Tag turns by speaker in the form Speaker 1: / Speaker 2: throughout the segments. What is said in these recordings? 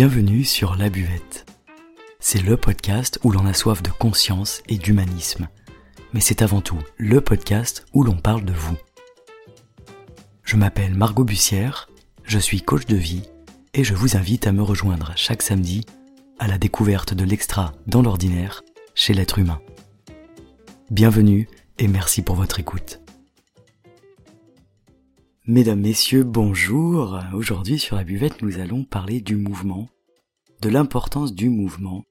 Speaker 1: Bienvenue sur La Buvette. C'est le podcast où l'on a soif de conscience et d'humanisme. Mais c'est avant tout le podcast où l'on parle de vous. Je m'appelle Margot Bussière, je suis coach de vie et je vous invite à me rejoindre chaque samedi à la découverte de l'extra dans l'ordinaire chez l'être humain. Bienvenue et merci pour votre écoute. Mesdames, Messieurs, bonjour. Aujourd'hui sur la buvette, nous allons parler du mouvement, de l'importance du mouvement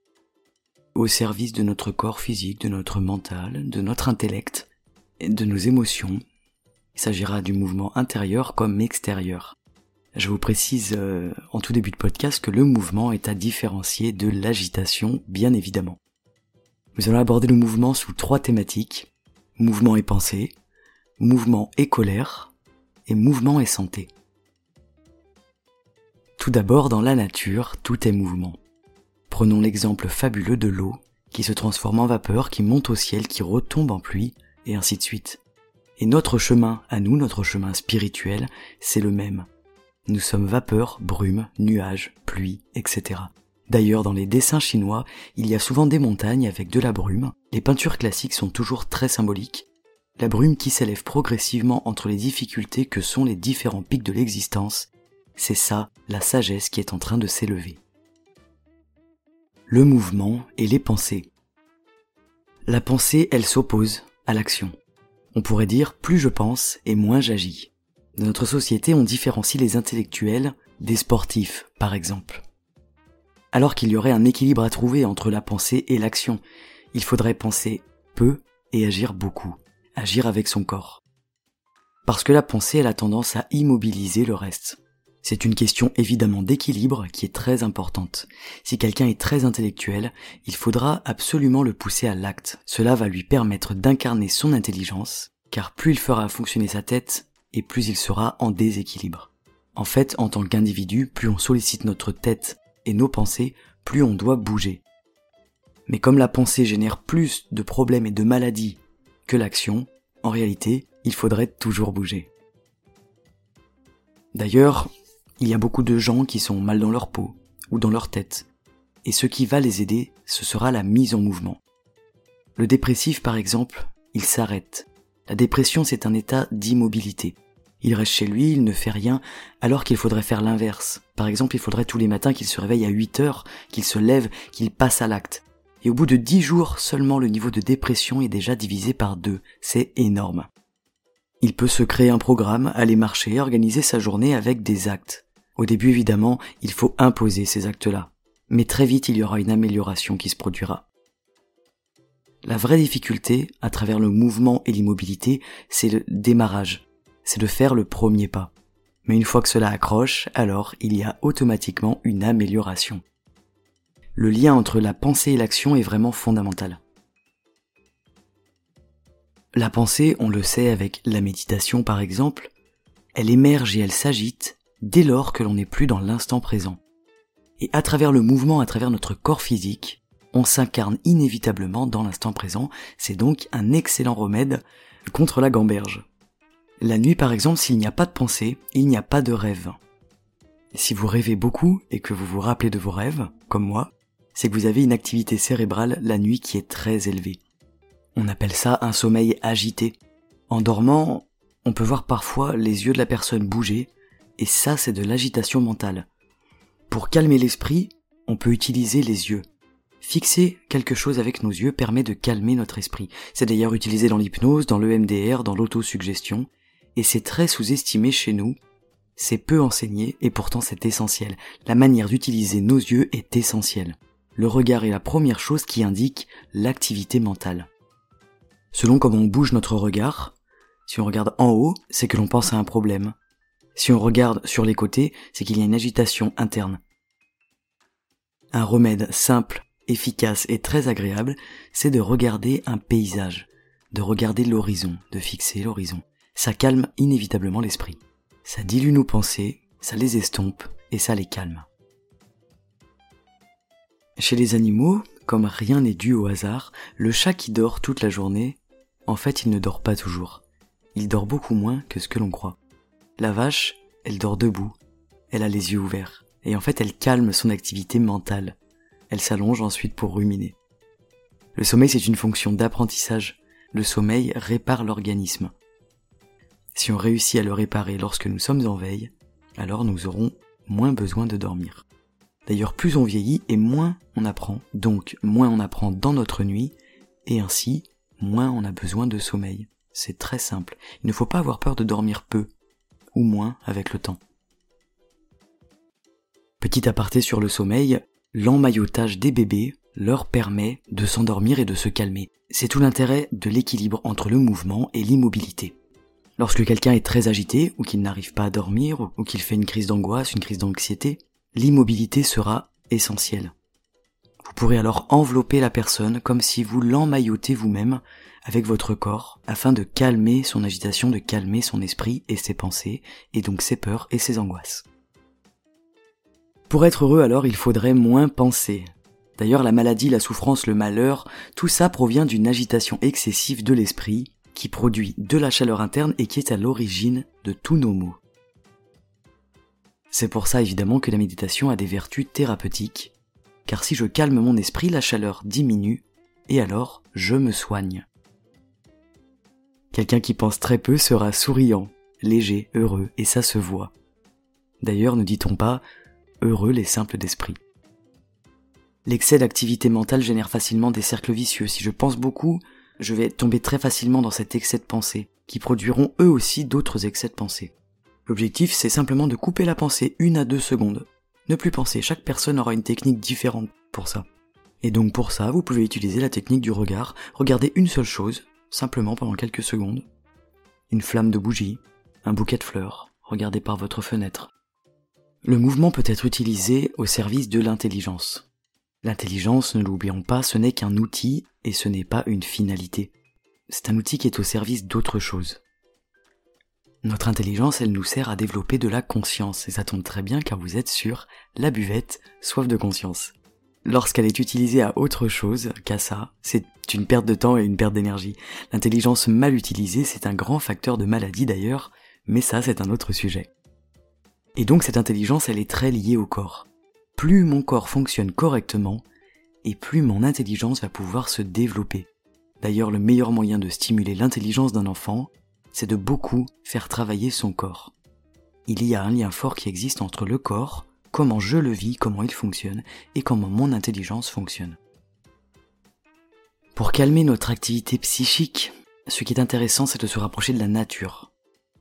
Speaker 1: au service de notre corps physique, de notre mental, de notre intellect de nos émotions. Il s'agira du mouvement intérieur comme extérieur. Je vous précise euh, en tout début de podcast que le mouvement est à différencier de l'agitation, bien évidemment. Nous allons aborder le mouvement sous trois thématiques. Mouvement et pensée, mouvement et colère, et mouvement et santé. Tout d'abord, dans la nature, tout est mouvement. Prenons l'exemple fabuleux de l'eau, qui se transforme en vapeur, qui monte au ciel, qui retombe en pluie, et ainsi de suite. Et notre chemin, à nous, notre chemin spirituel, c'est le même. Nous sommes vapeur, brume, nuages, pluie, etc. D'ailleurs, dans les dessins chinois, il y a souvent des montagnes avec de la brume. Les peintures classiques sont toujours très symboliques, la brume qui s'élève progressivement entre les difficultés que sont les différents pics de l'existence, c'est ça la sagesse qui est en train de s'élever. Le mouvement et les pensées. La pensée, elle s'oppose à l'action. On pourrait dire plus je pense et moins j'agis. Dans notre société, on différencie les intellectuels des sportifs, par exemple. Alors qu'il y aurait un équilibre à trouver entre la pensée et l'action, il faudrait penser peu et agir beaucoup agir avec son corps. Parce que la pensée, elle a tendance à immobiliser le reste. C'est une question évidemment d'équilibre qui est très importante. Si quelqu'un est très intellectuel, il faudra absolument le pousser à l'acte. Cela va lui permettre d'incarner son intelligence, car plus il fera fonctionner sa tête, et plus il sera en déséquilibre. En fait, en tant qu'individu, plus on sollicite notre tête et nos pensées, plus on doit bouger. Mais comme la pensée génère plus de problèmes et de maladies que l'action, en réalité, il faudrait toujours bouger. D'ailleurs, il y a beaucoup de gens qui sont mal dans leur peau ou dans leur tête, et ce qui va les aider, ce sera la mise en mouvement. Le dépressif, par exemple, il s'arrête. La dépression, c'est un état d'immobilité. Il reste chez lui, il ne fait rien, alors qu'il faudrait faire l'inverse. Par exemple, il faudrait tous les matins qu'il se réveille à 8 heures, qu'il se lève, qu'il passe à l'acte et au bout de dix jours seulement le niveau de dépression est déjà divisé par deux. C'est énorme. Il peut se créer un programme, aller marcher, organiser sa journée avec des actes. Au début évidemment, il faut imposer ces actes-là. Mais très vite il y aura une amélioration qui se produira. La vraie difficulté, à travers le mouvement et l'immobilité, c'est le démarrage. C'est de faire le premier pas. Mais une fois que cela accroche, alors il y a automatiquement une amélioration le lien entre la pensée et l'action est vraiment fondamental. La pensée, on le sait avec la méditation par exemple, elle émerge et elle s'agite dès lors que l'on n'est plus dans l'instant présent. Et à travers le mouvement, à travers notre corps physique, on s'incarne inévitablement dans l'instant présent, c'est donc un excellent remède contre la gamberge. La nuit par exemple, s'il n'y a pas de pensée, il n'y a pas de rêve. Si vous rêvez beaucoup et que vous vous rappelez de vos rêves, comme moi, c'est que vous avez une activité cérébrale la nuit qui est très élevée. On appelle ça un sommeil agité. En dormant, on peut voir parfois les yeux de la personne bouger, et ça c'est de l'agitation mentale. Pour calmer l'esprit, on peut utiliser les yeux. Fixer quelque chose avec nos yeux permet de calmer notre esprit. C'est d'ailleurs utilisé dans l'hypnose, dans l'EMDR, dans l'autosuggestion, et c'est très sous-estimé chez nous. C'est peu enseigné et pourtant c'est essentiel. La manière d'utiliser nos yeux est essentielle le regard est la première chose qui indique l'activité mentale. Selon comment on bouge notre regard, si on regarde en haut, c'est que l'on pense à un problème. Si on regarde sur les côtés, c'est qu'il y a une agitation interne. Un remède simple, efficace et très agréable, c'est de regarder un paysage, de regarder l'horizon, de fixer l'horizon. Ça calme inévitablement l'esprit. Ça dilue nos pensées, ça les estompe et ça les calme. Chez les animaux, comme rien n'est dû au hasard, le chat qui dort toute la journée, en fait il ne dort pas toujours. Il dort beaucoup moins que ce que l'on croit. La vache, elle dort debout, elle a les yeux ouverts, et en fait elle calme son activité mentale. Elle s'allonge ensuite pour ruminer. Le sommeil c'est une fonction d'apprentissage. Le sommeil répare l'organisme. Si on réussit à le réparer lorsque nous sommes en veille, alors nous aurons moins besoin de dormir. D'ailleurs, plus on vieillit et moins on apprend, donc moins on apprend dans notre nuit, et ainsi, moins on a besoin de sommeil. C'est très simple. Il ne faut pas avoir peur de dormir peu, ou moins avec le temps. Petit aparté sur le sommeil, l'emmaillotage des bébés leur permet de s'endormir et de se calmer. C'est tout l'intérêt de l'équilibre entre le mouvement et l'immobilité. Lorsque quelqu'un est très agité, ou qu'il n'arrive pas à dormir, ou qu'il fait une crise d'angoisse, une crise d'anxiété, l'immobilité sera essentielle. Vous pourrez alors envelopper la personne comme si vous l'emmaillotez vous-même avec votre corps afin de calmer son agitation, de calmer son esprit et ses pensées, et donc ses peurs et ses angoisses. Pour être heureux alors, il faudrait moins penser. D'ailleurs, la maladie, la souffrance, le malheur, tout ça provient d'une agitation excessive de l'esprit qui produit de la chaleur interne et qui est à l'origine de tous nos maux. C'est pour ça évidemment que la méditation a des vertus thérapeutiques, car si je calme mon esprit, la chaleur diminue, et alors je me soigne. Quelqu'un qui pense très peu sera souriant, léger, heureux, et ça se voit. D'ailleurs, ne dit-on pas heureux les simples d'esprit. L'excès d'activité mentale génère facilement des cercles vicieux. Si je pense beaucoup, je vais tomber très facilement dans cet excès de pensée, qui produiront eux aussi d'autres excès de pensée. L'objectif, c'est simplement de couper la pensée une à deux secondes. Ne plus penser, chaque personne aura une technique différente pour ça. Et donc pour ça, vous pouvez utiliser la technique du regard, regarder une seule chose, simplement pendant quelques secondes. Une flamme de bougie, un bouquet de fleurs, regardez par votre fenêtre. Le mouvement peut être utilisé au service de l'intelligence. L'intelligence, ne l'oublions pas, ce n'est qu'un outil et ce n'est pas une finalité. C'est un outil qui est au service d'autre chose. Notre intelligence, elle nous sert à développer de la conscience, et ça tombe très bien car vous êtes sur la buvette, soif de conscience. Lorsqu'elle est utilisée à autre chose qu'à ça, c'est une perte de temps et une perte d'énergie. L'intelligence mal utilisée, c'est un grand facteur de maladie d'ailleurs, mais ça c'est un autre sujet. Et donc cette intelligence, elle est très liée au corps. Plus mon corps fonctionne correctement, et plus mon intelligence va pouvoir se développer. D'ailleurs, le meilleur moyen de stimuler l'intelligence d'un enfant, c'est de beaucoup faire travailler son corps. Il y a un lien fort qui existe entre le corps, comment je le vis, comment il fonctionne, et comment mon intelligence fonctionne. Pour calmer notre activité psychique, ce qui est intéressant, c'est de se rapprocher de la nature.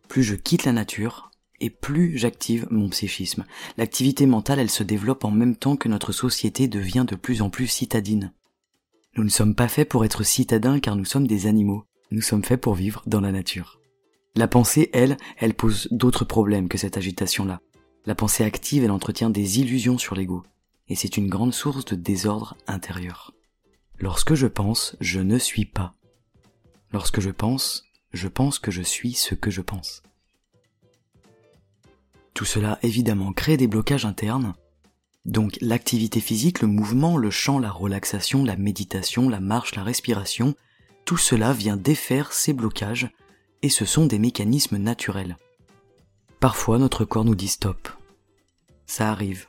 Speaker 1: Plus je quitte la nature, et plus j'active mon psychisme. L'activité mentale, elle se développe en même temps que notre société devient de plus en plus citadine. Nous ne sommes pas faits pour être citadins car nous sommes des animaux. Nous sommes faits pour vivre dans la nature. La pensée, elle, elle pose d'autres problèmes que cette agitation-là. La pensée active, elle entretient des illusions sur l'ego, et c'est une grande source de désordre intérieur. Lorsque je pense, je ne suis pas. Lorsque je pense, je pense que je suis ce que je pense. Tout cela évidemment crée des blocages internes, donc l'activité physique, le mouvement, le chant, la relaxation, la méditation, la marche, la respiration, tout cela vient défaire ces blocages et ce sont des mécanismes naturels. Parfois notre corps nous dit stop. Ça arrive.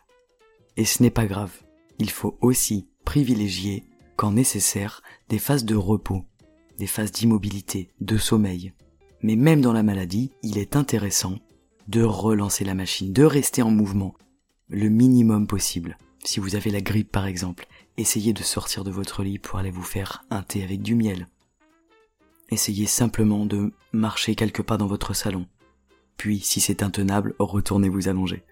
Speaker 1: Et ce n'est pas grave. Il faut aussi privilégier, quand nécessaire, des phases de repos, des phases d'immobilité, de sommeil. Mais même dans la maladie, il est intéressant de relancer la machine, de rester en mouvement, le minimum possible. Si vous avez la grippe par exemple, essayez de sortir de votre lit pour aller vous faire un thé avec du miel, Essayez simplement de marcher quelques pas dans votre salon. Puis, si c'est intenable, retournez vous allonger.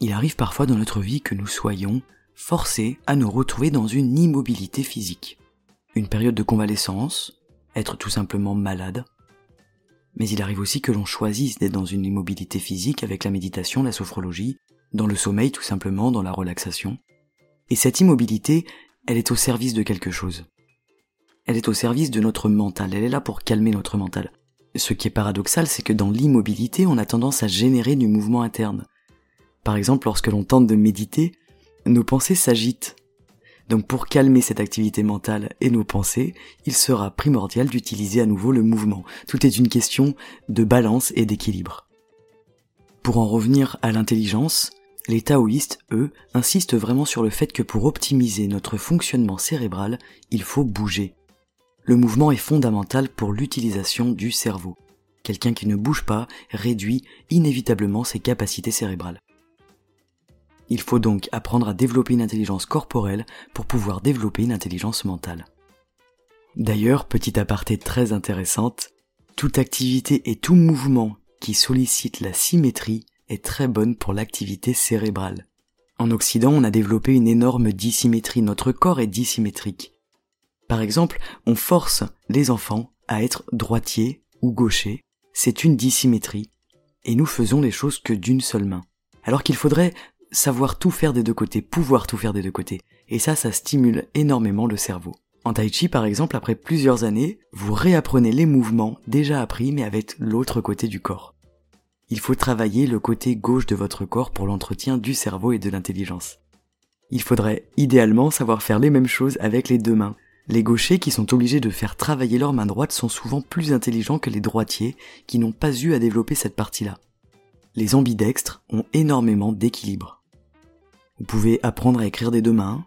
Speaker 1: Il arrive parfois dans notre vie que nous soyons forcés à nous retrouver dans une immobilité physique. Une période de convalescence, être tout simplement malade. Mais il arrive aussi que l'on choisisse d'être dans une immobilité physique avec la méditation, la sophrologie, dans le sommeil tout simplement, dans la relaxation. Et cette immobilité, elle est au service de quelque chose elle est au service de notre mental, elle est là pour calmer notre mental. Ce qui est paradoxal, c'est que dans l'immobilité, on a tendance à générer du mouvement interne. Par exemple, lorsque l'on tente de méditer, nos pensées s'agitent. Donc pour calmer cette activité mentale et nos pensées, il sera primordial d'utiliser à nouveau le mouvement. Tout est une question de balance et d'équilibre. Pour en revenir à l'intelligence, Les taoïstes, eux, insistent vraiment sur le fait que pour optimiser notre fonctionnement cérébral, il faut bouger. Le mouvement est fondamental pour l'utilisation du cerveau. Quelqu'un qui ne bouge pas réduit inévitablement ses capacités cérébrales. Il faut donc apprendre à développer une intelligence corporelle pour pouvoir développer une intelligence mentale. D'ailleurs, petit aparté très intéressante, toute activité et tout mouvement qui sollicite la symétrie est très bonne pour l'activité cérébrale. En Occident, on a développé une énorme dissymétrie, notre corps est dissymétrique. Par exemple, on force les enfants à être droitiers ou gauchers, c'est une dissymétrie, et nous faisons les choses que d'une seule main. Alors qu'il faudrait savoir tout faire des deux côtés, pouvoir tout faire des deux côtés, et ça, ça stimule énormément le cerveau. En tai chi, par exemple, après plusieurs années, vous réapprenez les mouvements déjà appris mais avec l'autre côté du corps il faut travailler le côté gauche de votre corps pour l'entretien du cerveau et de l'intelligence. Il faudrait idéalement savoir faire les mêmes choses avec les deux mains. Les gauchers qui sont obligés de faire travailler leur main droite sont souvent plus intelligents que les droitiers qui n'ont pas eu à développer cette partie-là. Les ambidextres ont énormément d'équilibre. Vous pouvez apprendre à écrire des deux mains,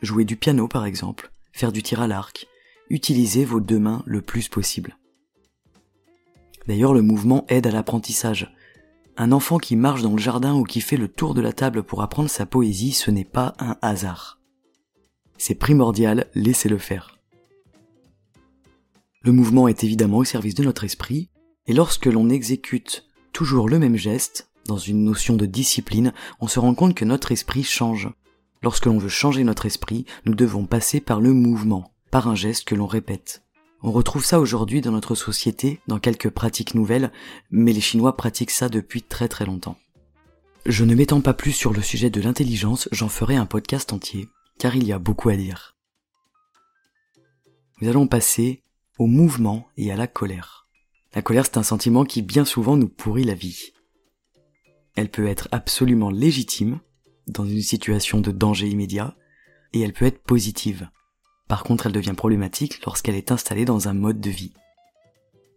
Speaker 1: jouer du piano par exemple, faire du tir à l'arc, utiliser vos deux mains le plus possible. D'ailleurs, le mouvement aide à l'apprentissage. Un enfant qui marche dans le jardin ou qui fait le tour de la table pour apprendre sa poésie, ce n'est pas un hasard. C'est primordial, laissez-le faire. Le mouvement est évidemment au service de notre esprit, et lorsque l'on exécute toujours le même geste, dans une notion de discipline, on se rend compte que notre esprit change. Lorsque l'on veut changer notre esprit, nous devons passer par le mouvement, par un geste que l'on répète. On retrouve ça aujourd'hui dans notre société, dans quelques pratiques nouvelles, mais les Chinois pratiquent ça depuis très très longtemps. Je ne m'étends pas plus sur le sujet de l'intelligence, j'en ferai un podcast entier, car il y a beaucoup à dire. Nous allons passer au mouvement et à la colère. La colère, c'est un sentiment qui bien souvent nous pourrit la vie. Elle peut être absolument légitime, dans une situation de danger immédiat, et elle peut être positive. Par contre, elle devient problématique lorsqu'elle est installée dans un mode de vie.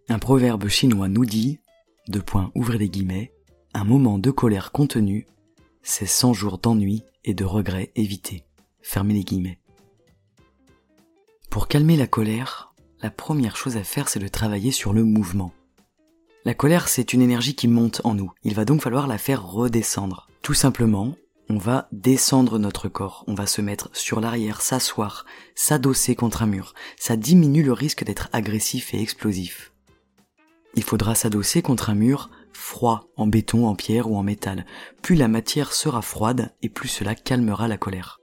Speaker 1: Un proverbe chinois nous dit, deux points ouvrez les guillemets, un moment de colère contenue, c'est 100 jours d'ennui et de regrets évités. Fermez les guillemets. Pour calmer la colère, la première chose à faire c'est de travailler sur le mouvement. La colère c'est une énergie qui monte en nous, il va donc falloir la faire redescendre. Tout simplement on va descendre notre corps, on va se mettre sur l'arrière, s'asseoir, s'adosser contre un mur. Ça diminue le risque d'être agressif et explosif. Il faudra s'adosser contre un mur froid, en béton, en pierre ou en métal. Plus la matière sera froide et plus cela calmera la colère.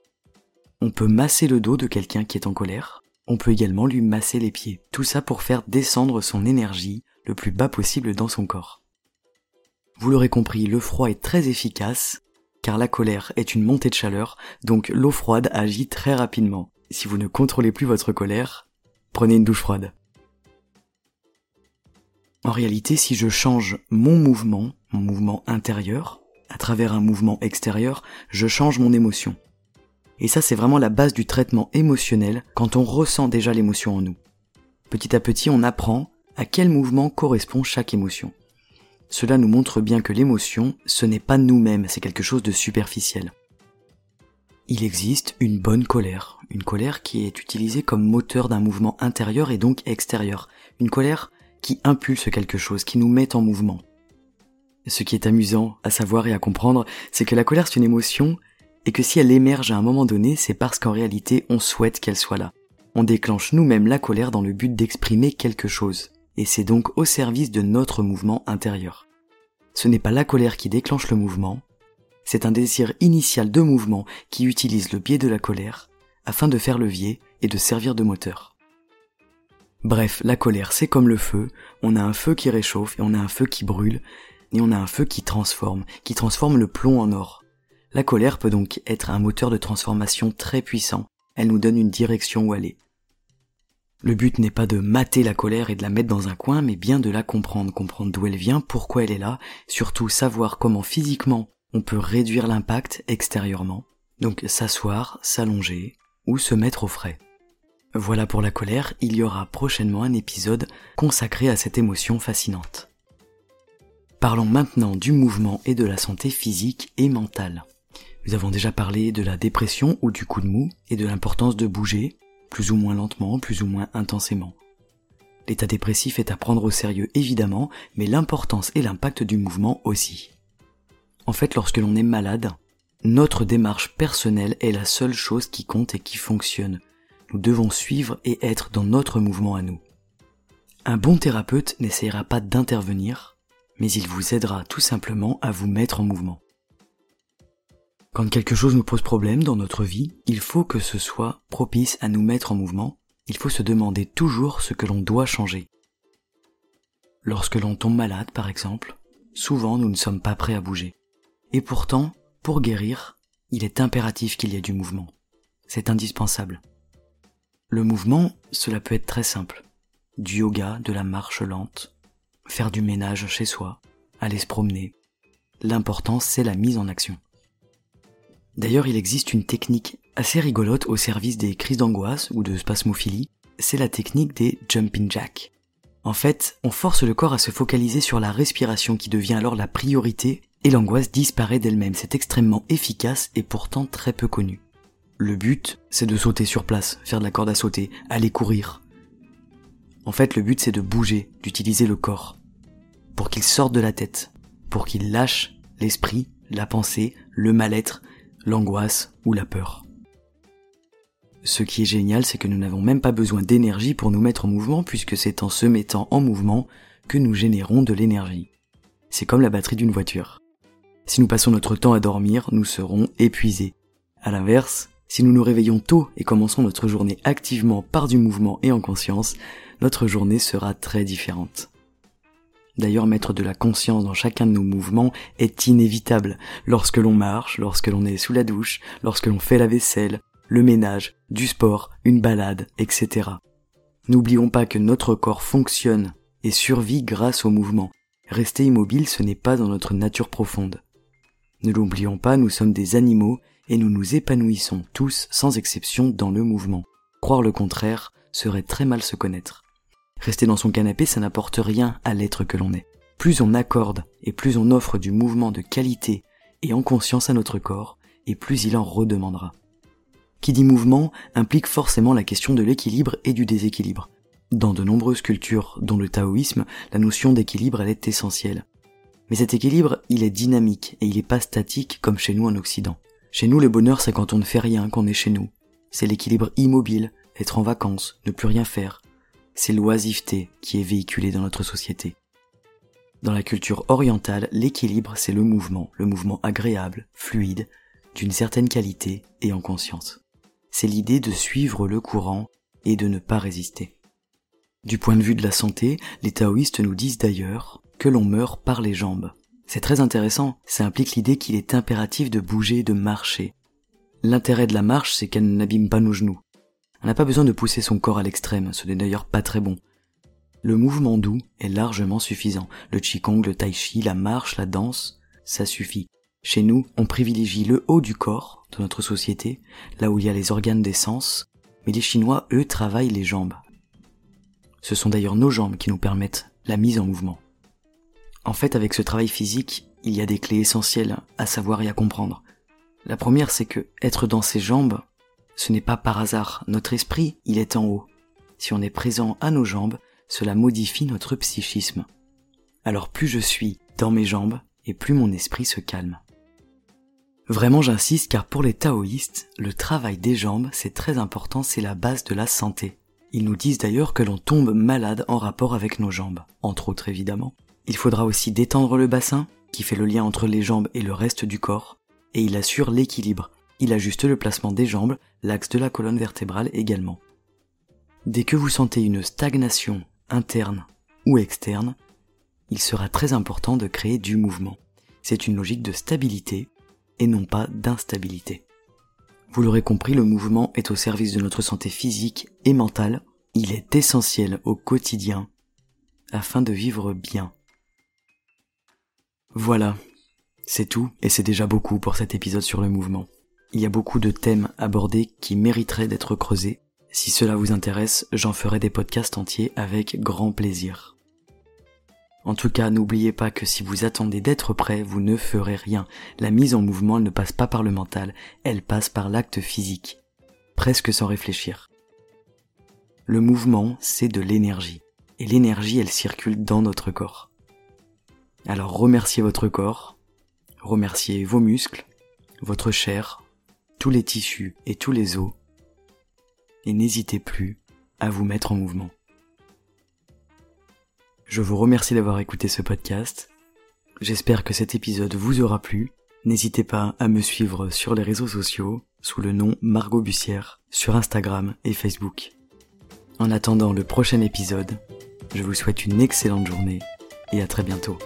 Speaker 1: On peut masser le dos de quelqu'un qui est en colère. On peut également lui masser les pieds. Tout ça pour faire descendre son énergie le plus bas possible dans son corps. Vous l'aurez compris, le froid est très efficace car la colère est une montée de chaleur, donc l'eau froide agit très rapidement. Si vous ne contrôlez plus votre colère, prenez une douche froide. En réalité, si je change mon mouvement, mon mouvement intérieur, à travers un mouvement extérieur, je change mon émotion. Et ça, c'est vraiment la base du traitement émotionnel quand on ressent déjà l'émotion en nous. Petit à petit, on apprend à quel mouvement correspond chaque émotion. Cela nous montre bien que l'émotion, ce n'est pas nous-mêmes, c'est quelque chose de superficiel. Il existe une bonne colère, une colère qui est utilisée comme moteur d'un mouvement intérieur et donc extérieur, une colère qui impulse quelque chose, qui nous met en mouvement. Ce qui est amusant à savoir et à comprendre, c'est que la colère c'est une émotion et que si elle émerge à un moment donné, c'est parce qu'en réalité on souhaite qu'elle soit là. On déclenche nous-mêmes la colère dans le but d'exprimer quelque chose et c'est donc au service de notre mouvement intérieur. Ce n'est pas la colère qui déclenche le mouvement, c'est un désir initial de mouvement qui utilise le biais de la colère afin de faire levier et de servir de moteur. Bref, la colère c'est comme le feu, on a un feu qui réchauffe et on a un feu qui brûle, et on a un feu qui transforme, qui transforme le plomb en or. La colère peut donc être un moteur de transformation très puissant, elle nous donne une direction où aller. Le but n'est pas de mater la colère et de la mettre dans un coin, mais bien de la comprendre, comprendre d'où elle vient, pourquoi elle est là, surtout savoir comment physiquement on peut réduire l'impact extérieurement. Donc s'asseoir, s'allonger ou se mettre au frais. Voilà pour la colère, il y aura prochainement un épisode consacré à cette émotion fascinante. Parlons maintenant du mouvement et de la santé physique et mentale. Nous avons déjà parlé de la dépression ou du coup de mou et de l'importance de bouger, plus ou moins lentement, plus ou moins intensément. L'état dépressif est à prendre au sérieux évidemment, mais l'importance et l'impact du mouvement aussi. En fait, lorsque l'on est malade, notre démarche personnelle est la seule chose qui compte et qui fonctionne. Nous devons suivre et être dans notre mouvement à nous. Un bon thérapeute n'essayera pas d'intervenir, mais il vous aidera tout simplement à vous mettre en mouvement. Quand quelque chose nous pose problème dans notre vie, il faut que ce soit propice à nous mettre en mouvement il faut se demander toujours ce que l'on doit changer. Lorsque l'on tombe malade, par exemple, souvent nous ne sommes pas prêts à bouger. Et pourtant, pour guérir, il est impératif qu'il y ait du mouvement. C'est indispensable. Le mouvement, cela peut être très simple. Du yoga, de la marche lente, faire du ménage chez soi, aller se promener. L'important, c'est la mise en action. D'ailleurs, il existe une technique assez rigolote au service des crises d'angoisse ou de spasmophilie, c'est la technique des jumping jacks. En fait, on force le corps à se focaliser sur la respiration qui devient alors la priorité et l'angoisse disparaît d'elle-même. C'est extrêmement efficace et pourtant très peu connu. Le but, c'est de sauter sur place, faire de la corde à sauter, aller courir. En fait, le but, c'est de bouger, d'utiliser le corps, pour qu'il sorte de la tête, pour qu'il lâche l'esprit, la pensée, le mal-être, l'angoisse ou la peur. Ce qui est génial, c'est que nous n'avons même pas besoin d'énergie pour nous mettre en mouvement puisque c'est en se mettant en mouvement que nous générons de l'énergie. C'est comme la batterie d'une voiture. Si nous passons notre temps à dormir, nous serons épuisés. À l'inverse, si nous nous réveillons tôt et commençons notre journée activement par du mouvement et en conscience, notre journée sera très différente. D'ailleurs, mettre de la conscience dans chacun de nos mouvements est inévitable lorsque l'on marche, lorsque l'on est sous la douche, lorsque l'on fait la vaisselle, le ménage, du sport, une balade, etc. N'oublions pas que notre corps fonctionne et survit grâce au mouvement. Rester immobile, ce n'est pas dans notre nature profonde. Ne l'oublions pas, nous sommes des animaux et nous nous épanouissons tous sans exception dans le mouvement. Croire le contraire serait très mal se connaître. Rester dans son canapé, ça n'apporte rien à l'être que l'on est. Plus on accorde et plus on offre du mouvement de qualité et en conscience à notre corps, et plus il en redemandera. Qui dit mouvement implique forcément la question de l'équilibre et du déséquilibre. Dans de nombreuses cultures, dont le taoïsme, la notion d'équilibre est essentielle. Mais cet équilibre, il est dynamique et il n'est pas statique comme chez nous en Occident. Chez nous, le bonheur, c'est quand on ne fait rien, qu'on est chez nous. C'est l'équilibre immobile, être en vacances, ne plus rien faire. C'est l'oisiveté qui est véhiculée dans notre société. Dans la culture orientale, l'équilibre, c'est le mouvement, le mouvement agréable, fluide, d'une certaine qualité et en conscience c'est l'idée de suivre le courant et de ne pas résister. Du point de vue de la santé, les taoïstes nous disent d'ailleurs que l'on meurt par les jambes. C'est très intéressant, ça implique l'idée qu'il est impératif de bouger, de marcher. L'intérêt de la marche, c'est qu'elle n'abîme pas nos genoux. On n'a pas besoin de pousser son corps à l'extrême, ce n'est d'ailleurs pas très bon. Le mouvement doux est largement suffisant. Le qigong, le tai chi, la marche, la danse, ça suffit. Chez nous, on privilégie le haut du corps de notre société, là où il y a les organes des sens, mais les Chinois, eux, travaillent les jambes. Ce sont d'ailleurs nos jambes qui nous permettent la mise en mouvement. En fait, avec ce travail physique, il y a des clés essentielles à savoir et à comprendre. La première, c'est que être dans ses jambes, ce n'est pas par hasard. Notre esprit, il est en haut. Si on est présent à nos jambes, cela modifie notre psychisme. Alors plus je suis dans mes jambes, et plus mon esprit se calme. Vraiment j'insiste car pour les taoïstes, le travail des jambes c'est très important, c'est la base de la santé. Ils nous disent d'ailleurs que l'on tombe malade en rapport avec nos jambes, entre autres évidemment. Il faudra aussi détendre le bassin, qui fait le lien entre les jambes et le reste du corps, et il assure l'équilibre. Il ajuste le placement des jambes, l'axe de la colonne vertébrale également. Dès que vous sentez une stagnation interne ou externe, il sera très important de créer du mouvement. C'est une logique de stabilité et non pas d'instabilité. Vous l'aurez compris, le mouvement est au service de notre santé physique et mentale. Il est essentiel au quotidien afin de vivre bien. Voilà, c'est tout et c'est déjà beaucoup pour cet épisode sur le mouvement. Il y a beaucoup de thèmes abordés qui mériteraient d'être creusés. Si cela vous intéresse, j'en ferai des podcasts entiers avec grand plaisir. En tout cas, n'oubliez pas que si vous attendez d'être prêt, vous ne ferez rien. La mise en mouvement ne passe pas par le mental, elle passe par l'acte physique, presque sans réfléchir. Le mouvement, c'est de l'énergie, et l'énergie, elle circule dans notre corps. Alors remerciez votre corps, remerciez vos muscles, votre chair, tous les tissus et tous les os, et n'hésitez plus à vous mettre en mouvement. Je vous remercie d'avoir écouté ce podcast. J'espère que cet épisode vous aura plu. N'hésitez pas à me suivre sur les réseaux sociaux sous le nom Margot Bussière sur Instagram et Facebook. En attendant le prochain épisode, je vous souhaite une excellente journée et à très bientôt.